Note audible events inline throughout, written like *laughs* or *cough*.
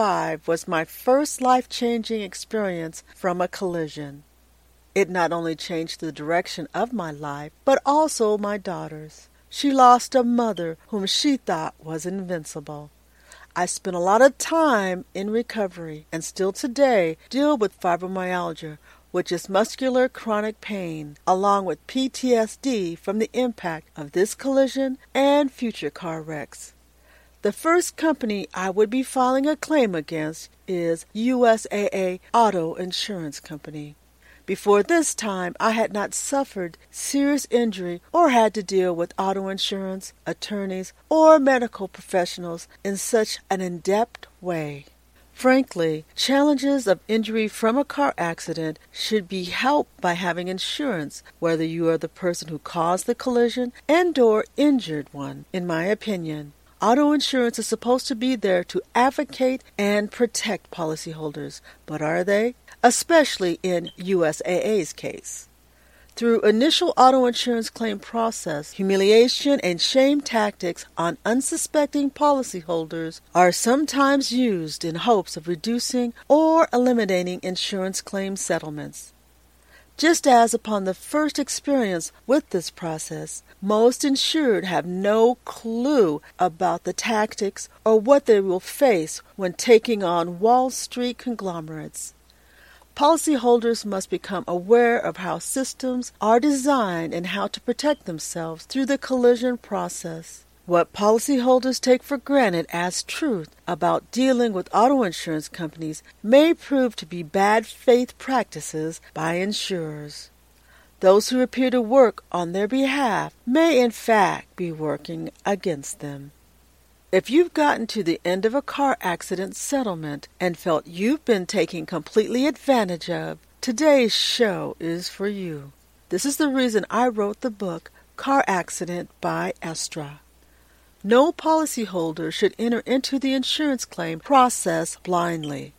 1995 was my first life changing experience from a collision. It not only changed the direction of my life, but also my daughter's. She lost a mother whom she thought was invincible. I spent a lot of time in recovery and still today deal with fibromyalgia, which is muscular chronic pain, along with PTSD from the impact of this collision and future car wrecks. The first company I would be filing a claim against is USAA Auto Insurance Company. Before this time, I had not suffered serious injury or had to deal with auto insurance, attorneys, or medical professionals in such an in depth way. Frankly, challenges of injury from a car accident should be helped by having insurance, whether you are the person who caused the collision and or injured one, in my opinion. Auto insurance is supposed to be there to advocate and protect policyholders, but are they? Especially in USAA's case. Through initial auto insurance claim process, humiliation and shame tactics on unsuspecting policyholders are sometimes used in hopes of reducing or eliminating insurance claim settlements. Just as upon the first experience with this process, most insured have no clue about the tactics or what they will face when taking on Wall Street conglomerates. Policyholders must become aware of how systems are designed and how to protect themselves through the collision process. What policyholders take for granted as truth about dealing with auto insurance companies may prove to be bad faith practices by insurers. Those who appear to work on their behalf may in fact be working against them. If you've gotten to the end of a car accident settlement and felt you've been taken completely advantage of, today's show is for you. This is the reason I wrote the book Car Accident by Estra. No policyholder should enter into the insurance claim process blindly.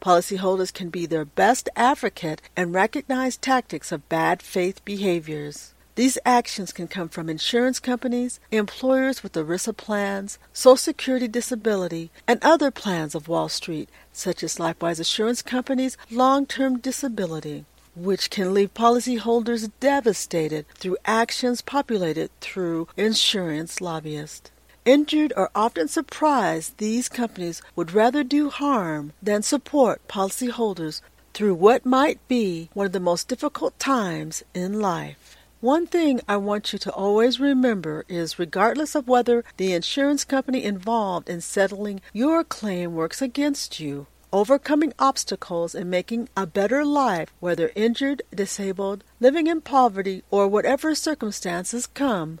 Policyholders can be their best advocate and recognize tactics of bad faith behaviors. These actions can come from insurance companies, employers with ERISA plans, Social Security disability, and other plans of Wall Street, such as Lifewise Assurance Company's long term disability, which can leave policyholders devastated through actions populated through insurance lobbyists. Injured or often surprised, these companies would rather do harm than support policyholders through what might be one of the most difficult times in life. One thing I want you to always remember is regardless of whether the insurance company involved in settling your claim works against you, overcoming obstacles and making a better life, whether injured, disabled, living in poverty, or whatever circumstances come,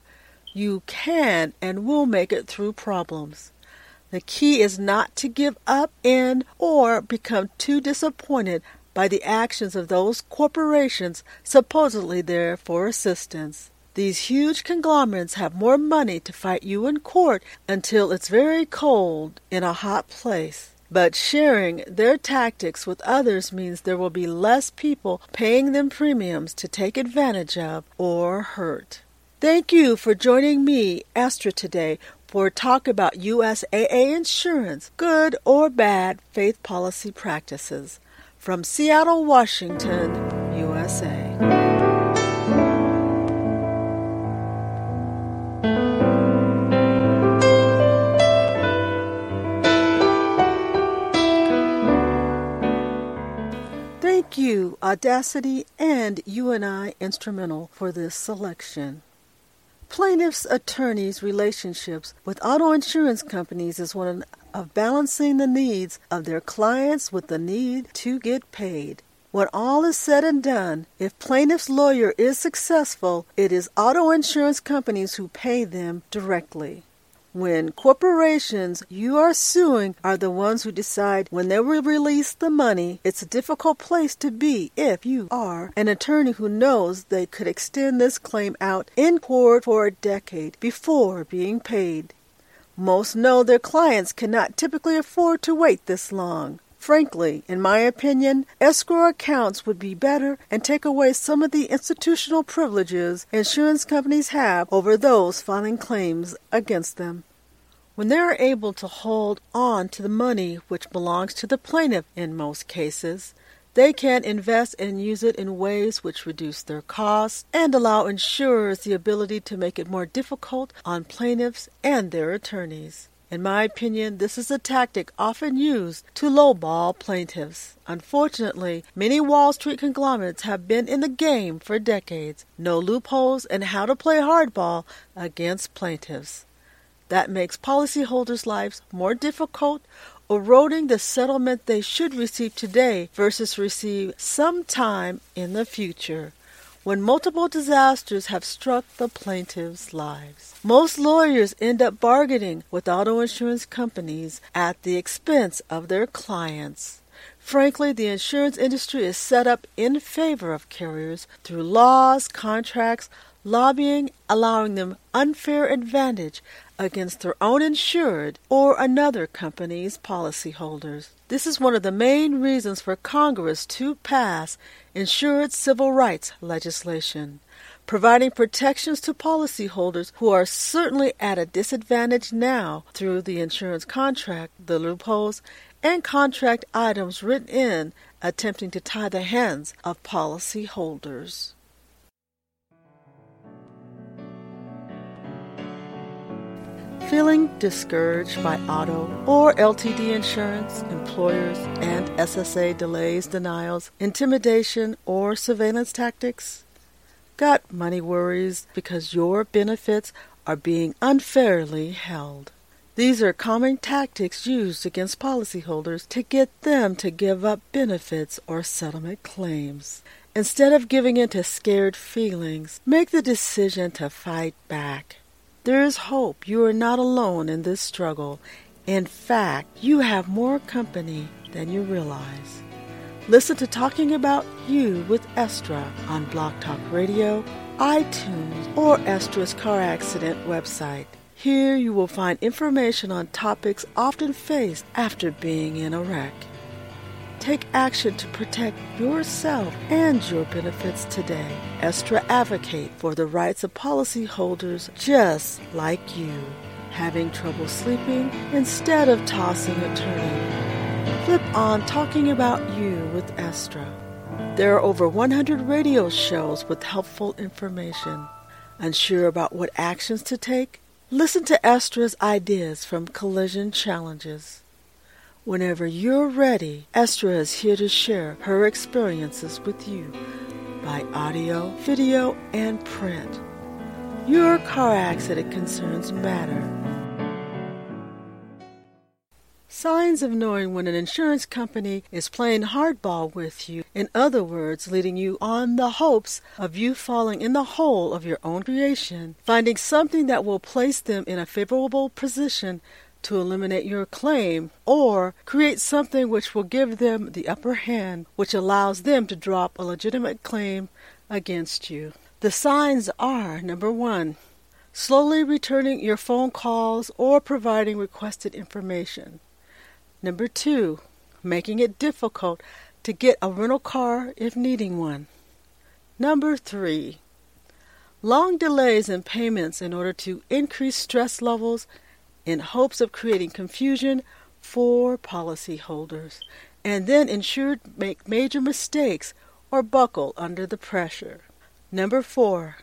you can and will make it through problems. The key is not to give up in or become too disappointed by the actions of those corporations supposedly there for assistance. These huge conglomerates have more money to fight you in court until it's very cold in a hot place. But sharing their tactics with others means there will be less people paying them premiums to take advantage of or hurt. Thank you for joining me, Estra, today for talk about USAA insurance, good or bad faith policy practices from Seattle, Washington, USA. Thank you, Audacity and UNI Instrumental, for this selection. Plaintiffs' attorneys' relationships with auto insurance companies is one of balancing the needs of their clients with the need to get paid. When all is said and done, if plaintiff's lawyer is successful, it is auto insurance companies who pay them directly. When corporations you are suing are the ones who decide when they will release the money, it's a difficult place to be if you are an attorney who knows they could extend this claim out in court for a decade before being paid. Most know their clients cannot typically afford to wait this long. Frankly, in my opinion, escrow accounts would be better and take away some of the institutional privileges insurance companies have over those filing claims against them. when they are able to hold on to the money which belongs to the plaintiff in most cases, they can invest and use it in ways which reduce their costs and allow insurers the ability to make it more difficult on plaintiffs and their attorneys. In my opinion, this is a tactic often used to lowball plaintiffs. Unfortunately, many Wall Street conglomerates have been in the game for decades, know loopholes and how to play hardball against plaintiffs. That makes policyholders' lives more difficult, eroding the settlement they should receive today versus receive sometime in the future when multiple disasters have struck the plaintiff's lives. Most lawyers end up bargaining with auto insurance companies at the expense of their clients. Frankly, the insurance industry is set up in favor of carriers through laws, contracts, lobbying, allowing them unfair advantage against their own insured or another company's policyholders. This is one of the main reasons for Congress to pass insured civil rights legislation, providing protections to policyholders who are certainly at a disadvantage now through the insurance contract, the loopholes, and contract items written in attempting to tie the hands of policyholders. Feeling discouraged by auto or LTD insurance, employers, and SSA delays, denials, intimidation, or surveillance tactics? Got money worries because your benefits are being unfairly held. These are common tactics used against policyholders to get them to give up benefits or settlement claims. Instead of giving in to scared feelings, make the decision to fight back. There is hope. You are not alone in this struggle. In fact, you have more company than you realize. Listen to Talking About You with Estra on Blog Talk Radio, iTunes, or Estra's car accident website. Here you will find information on topics often faced after being in a wreck. Take action to protect yourself and your benefits today. Estra advocate for the rights of policyholders just like you. Having trouble sleeping instead of tossing and turning. Flip on Talking About You with Estra. There are over 100 radio shows with helpful information. Unsure about what actions to take? Listen to Estra's ideas from Collision Challenges. Whenever you're ready, Estra is here to share her experiences with you by audio, video, and print. Your car accident concerns matter. Signs of knowing when an insurance company is playing hardball with you, in other words, leading you on the hopes of you falling in the hole of your own creation, finding something that will place them in a favorable position to eliminate your claim or create something which will give them the upper hand, which allows them to drop a legitimate claim against you. The signs are number one, slowly returning your phone calls or providing requested information. Number two, making it difficult to get a rental car if needing one. Number three, long delays in payments in order to increase stress levels in hopes of creating confusion for policyholders, and then insured make major mistakes or buckle under the pressure. Number four,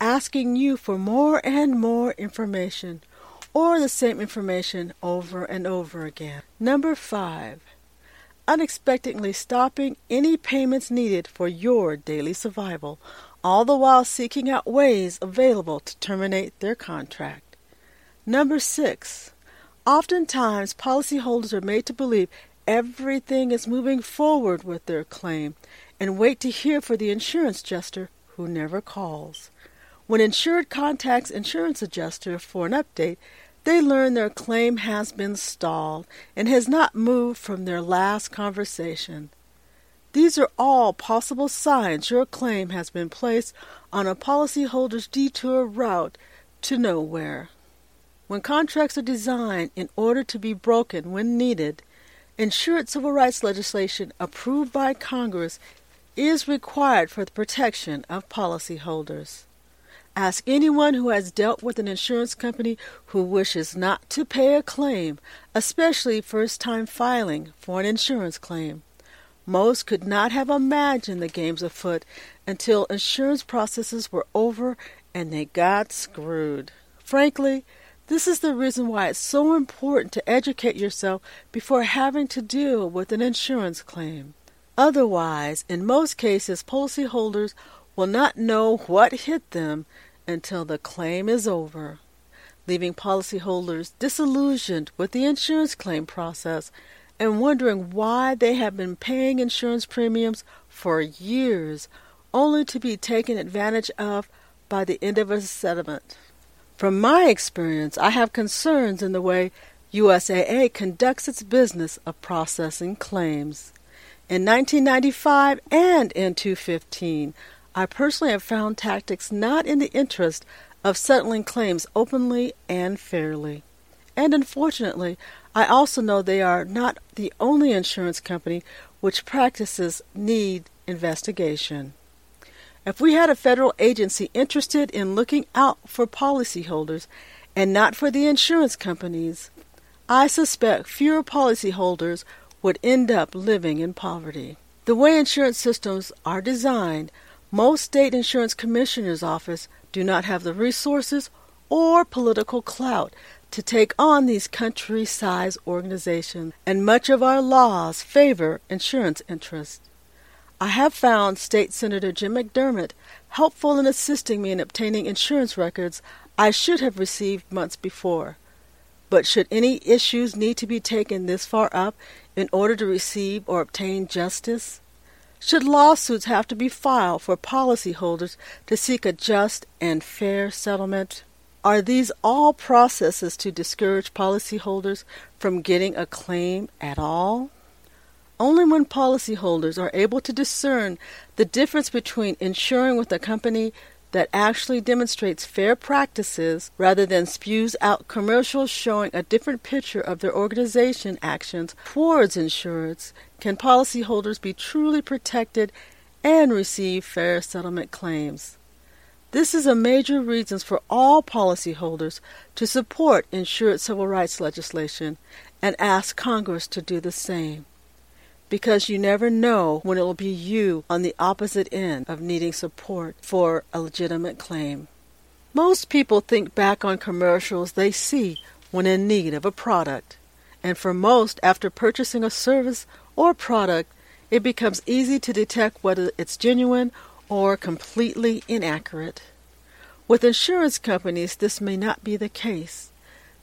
asking you for more and more information or the same information over and over again. Number five, unexpectedly stopping any payments needed for your daily survival, all the while seeking out ways available to terminate their contract. Number six, oftentimes policyholders are made to believe everything is moving forward with their claim and wait to hear for the insurance adjuster who never calls. When insured contacts insurance adjuster for an update, they learn their claim has been stalled and has not moved from their last conversation. These are all possible signs your claim has been placed on a policyholder's detour route to nowhere. When contracts are designed in order to be broken when needed, insured civil rights legislation approved by Congress is required for the protection of policyholders. Ask anyone who has dealt with an insurance company who wishes not to pay a claim, especially first time filing for an insurance claim. Most could not have imagined the games afoot until insurance processes were over and they got screwed. Frankly, this is the reason why it's so important to educate yourself before having to deal with an insurance claim. Otherwise, in most cases, policyholders will not know what hit them until the claim is over, leaving policyholders disillusioned with the insurance claim process and wondering why they have been paying insurance premiums for years only to be taken advantage of by the end of a settlement. From my experience, I have concerns in the way USAA conducts its business of processing claims. In 1995 and in 2015, I personally have found tactics not in the interest of settling claims openly and fairly. And unfortunately, I also know they are not the only insurance company which practices need investigation. If we had a federal agency interested in looking out for policyholders and not for the insurance companies, I suspect fewer policyholders would end up living in poverty. The way insurance systems are designed most state insurance commissioners' office do not have the resources or political clout to take on these country sized organizations, and much of our laws favor insurance interests. I have found State Senator Jim McDermott helpful in assisting me in obtaining insurance records I should have received months before. But should any issues need to be taken this far up in order to receive or obtain justice? Should lawsuits have to be filed for policyholders to seek a just and fair settlement? Are these all processes to discourage policyholders from getting a claim at all? Only when policyholders are able to discern the difference between insuring with a company that actually demonstrates fair practices rather than spews out commercials showing a different picture of their organization actions towards insureds can policyholders be truly protected and receive fair settlement claims. This is a major reason for all policyholders to support insured civil rights legislation and ask Congress to do the same because you never know when it will be you on the opposite end of needing support for a legitimate claim. Most people think back on commercials they see when in need of a product, and for most, after purchasing a service or product, it becomes easy to detect whether it's genuine or completely inaccurate. With insurance companies, this may not be the case.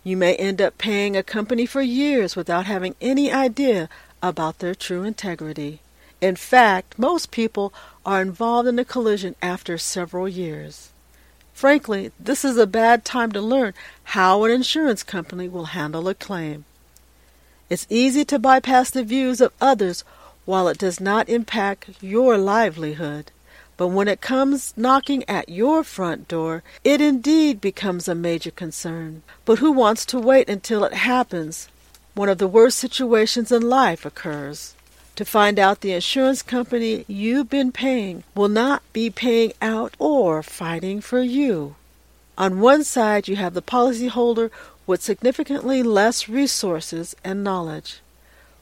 You may end up paying a company for years without having any idea about their true integrity. In fact, most people are involved in a collision after several years. Frankly, this is a bad time to learn how an insurance company will handle a claim. It's easy to bypass the views of others while it does not impact your livelihood. But when it comes knocking at your front door, it indeed becomes a major concern. But who wants to wait until it happens one of the worst situations in life occurs, to find out the insurance company you've been paying will not be paying out or fighting for you. On one side, you have the policyholder with significantly less resources and knowledge,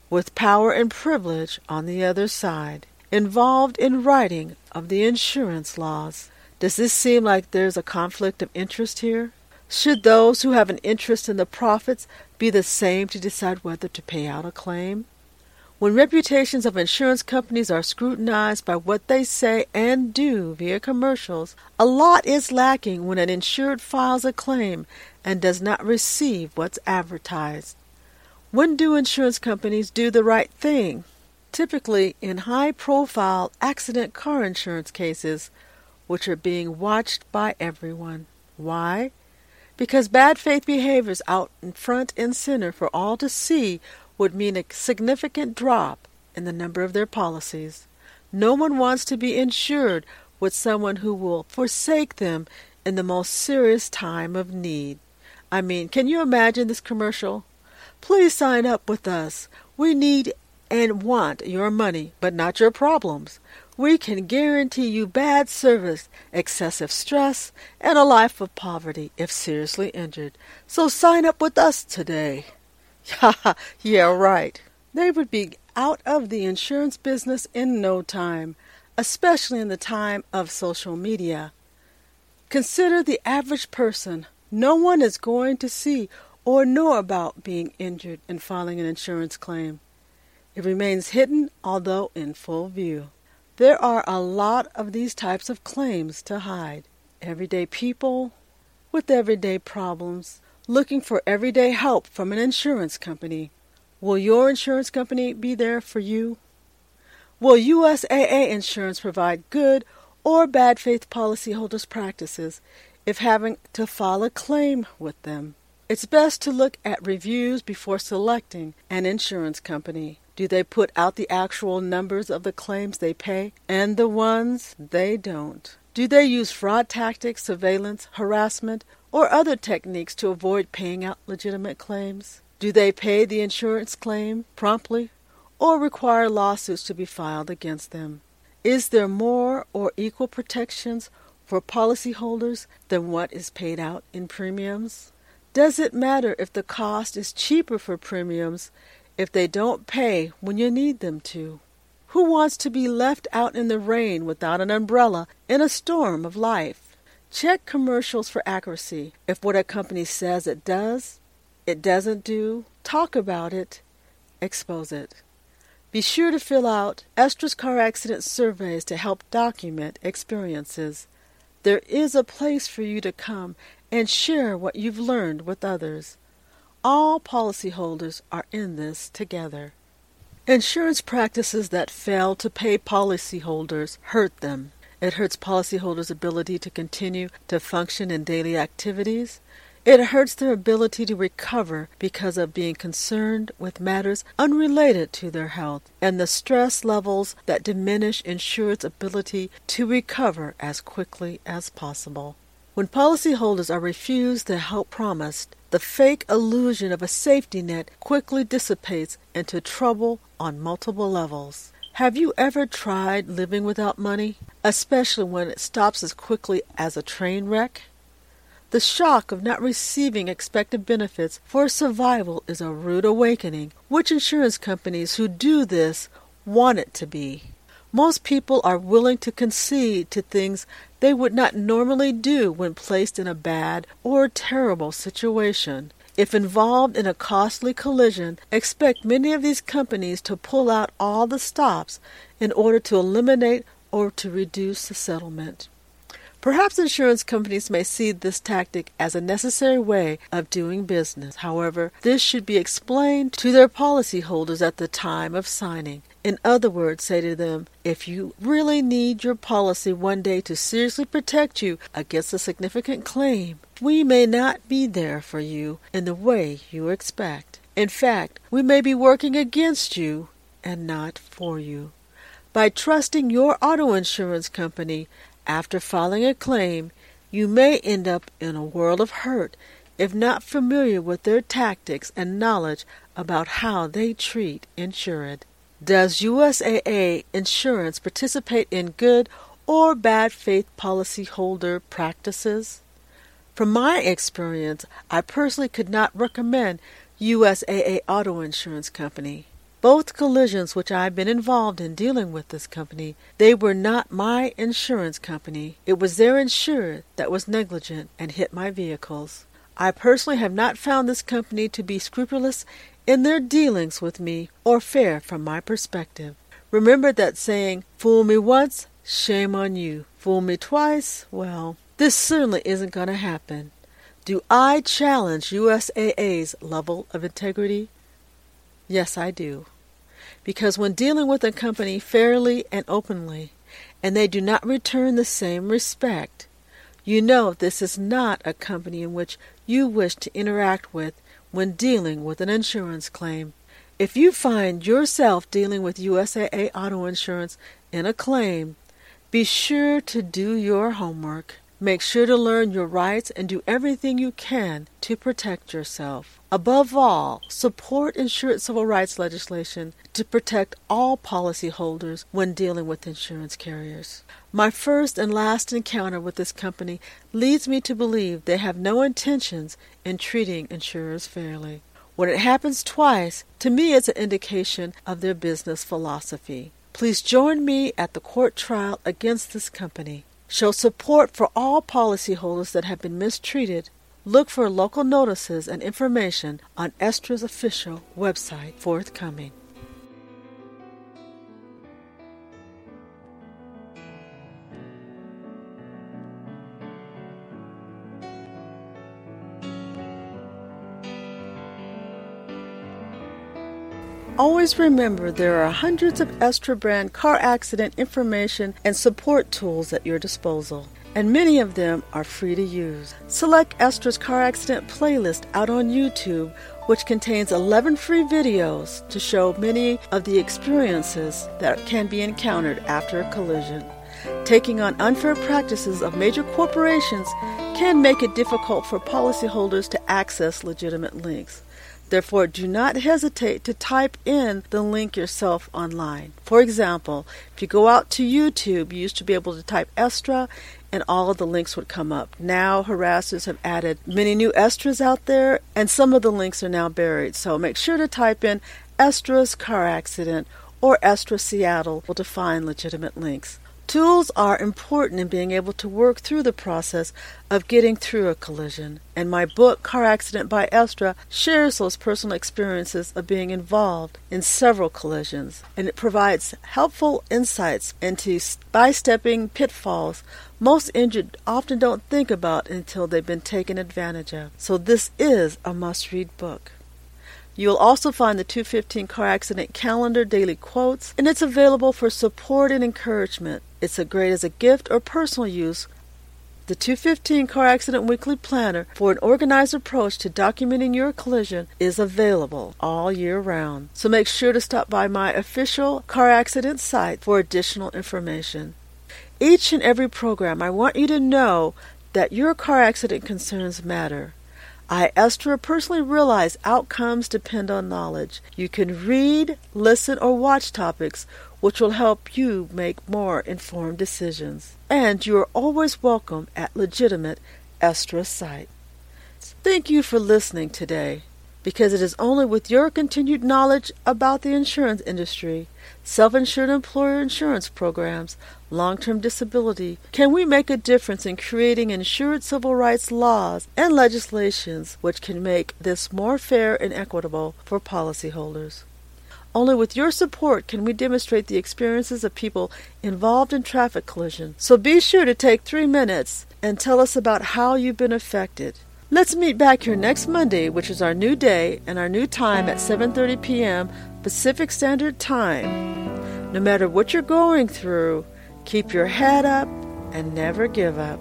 with power and privilege on the other side, involved in writing of the insurance laws. Does this seem like there's a conflict of interest here? Should those who have an interest in the profits be the same to decide whether to pay out a claim? When reputations of insurance companies are scrutinized by what they say and do via commercials, a lot is lacking when an insured files a claim and does not receive what's advertised. When do insurance companies do the right thing? Typically in high profile accident car insurance cases, which are being watched by everyone. Why? Because bad faith behaviors out in front and center for all to see would mean a significant drop in the number of their policies. No one wants to be insured with someone who will forsake them in the most serious time of need. I mean, can you imagine this commercial? Please sign up with us. We need and want your money, but not your problems. We can guarantee you bad service, excessive stress, and a life of poverty if seriously injured. So sign up with us today. *laughs* yeah, right. They would be out of the insurance business in no time, especially in the time of social media. Consider the average person. No one is going to see or know about being injured and filing an insurance claim. It remains hidden, although in full view. There are a lot of these types of claims to hide. Everyday people with everyday problems looking for everyday help from an insurance company. Will your insurance company be there for you? Will USAA insurance provide good or bad faith policyholders' practices if having to file a claim with them? It's best to look at reviews before selecting an insurance company. Do they put out the actual numbers of the claims they pay and the ones they don't? Do they use fraud tactics, surveillance, harassment, or other techniques to avoid paying out legitimate claims? Do they pay the insurance claim promptly or require lawsuits to be filed against them? Is there more or equal protections for policyholders than what is paid out in premiums? Does it matter if the cost is cheaper for premiums if they don't pay when you need them to? Who wants to be left out in the rain without an umbrella in a storm of life? Check commercials for accuracy. If what a company says it does, it doesn't do, talk about it, expose it. Be sure to fill out Estra's car accident surveys to help document experiences. There is a place for you to come and share what you've learned with others. All policyholders are in this together. Insurance practices that fail to pay policyholders hurt them. It hurts policyholders' ability to continue to function in daily activities. It hurts their ability to recover because of being concerned with matters unrelated to their health and the stress levels that diminish insured's ability to recover as quickly as possible. When policyholders are refused the help promised, the fake illusion of a safety net quickly dissipates into trouble on multiple levels. Have you ever tried living without money, especially when it stops as quickly as a train wreck? The shock of not receiving expected benefits for survival is a rude awakening, which insurance companies who do this want it to be. Most people are willing to concede to things they would not normally do when placed in a bad or terrible situation. If involved in a costly collision, expect many of these companies to pull out all the stops in order to eliminate or to reduce the settlement. Perhaps insurance companies may see this tactic as a necessary way of doing business. However, this should be explained to their policyholders at the time of signing. In other words, say to them, if you really need your policy one day to seriously protect you against a significant claim, we may not be there for you in the way you expect. In fact, we may be working against you and not for you. By trusting your auto insurance company after filing a claim, you may end up in a world of hurt if not familiar with their tactics and knowledge about how they treat insured. Does USAA Insurance participate in good or bad faith policyholder practices? From my experience, I personally could not recommend USAA Auto Insurance Company. Both collisions which I have been involved in dealing with this company, they were not my insurance company. It was their insurer that was negligent and hit my vehicles. I personally have not found this company to be scrupulous in their dealings with me or fair from my perspective. Remember that saying, fool me once, shame on you. Fool me twice, well, this certainly isn't going to happen. Do I challenge USAA's level of integrity? Yes, I do. Because when dealing with a company fairly and openly, and they do not return the same respect, you know this is not a company in which you wish to interact with when dealing with an insurance claim. If you find yourself dealing with USAA Auto Insurance in a claim, be sure to do your homework. Make sure to learn your rights and do everything you can to protect yourself. Above all, support insurance civil rights legislation to protect all policyholders when dealing with insurance carriers. My first and last encounter with this company leads me to believe they have no intentions in treating insurers fairly. When it happens twice, to me it's an indication of their business philosophy. Please join me at the court trial against this company. Show support for all policyholders that have been mistreated. Look for local notices and information on Estra's official website forthcoming. Always remember there are hundreds of Estra brand car accident information and support tools at your disposal, and many of them are free to use. Select Estra's car accident playlist out on YouTube, which contains 11 free videos to show many of the experiences that can be encountered after a collision. Taking on unfair practices of major corporations can make it difficult for policyholders to access legitimate links. Therefore, do not hesitate to type in the link yourself online. For example, if you go out to YouTube, you used to be able to type Estra and all of the links would come up. Now, harassers have added many new Estras out there, and some of the links are now buried. So make sure to type in Estra's car accident or Estra Seattle to find legitimate links. Tools are important in being able to work through the process of getting through a collision, and my book, Car Accident by Estra, shares those personal experiences of being involved in several collisions, and it provides helpful insights into by-stepping pitfalls most injured often don't think about until they've been taken advantage of. So this is a must-read book. You'll also find the 215 car accident calendar daily quotes, and it's available for support and encouragement. It's a great as a gift or personal use. The 215 Car Accident Weekly Planner for an organized approach to documenting your collision is available all year round. So make sure to stop by my official car accident site for additional information. Each and every program, I want you to know that your car accident concerns matter. I, Estra, personally realize outcomes depend on knowledge. You can read, listen, or watch topics which will help you make more informed decisions. And you are always welcome at legitimate Estra site. Thank you for listening today because it is only with your continued knowledge about the insurance industry, self insured employer insurance programs, long term disability, can we make a difference in creating insured civil rights laws and legislations which can make this more fair and equitable for policyholders. Only with your support can we demonstrate the experiences of people involved in traffic collision. So be sure to take three minutes and tell us about how you've been affected. Let's meet back here next Monday, which is our new day and our new time at 7:30 p.m. Pacific Standard Time. No matter what you're going through, keep your head up and never give up.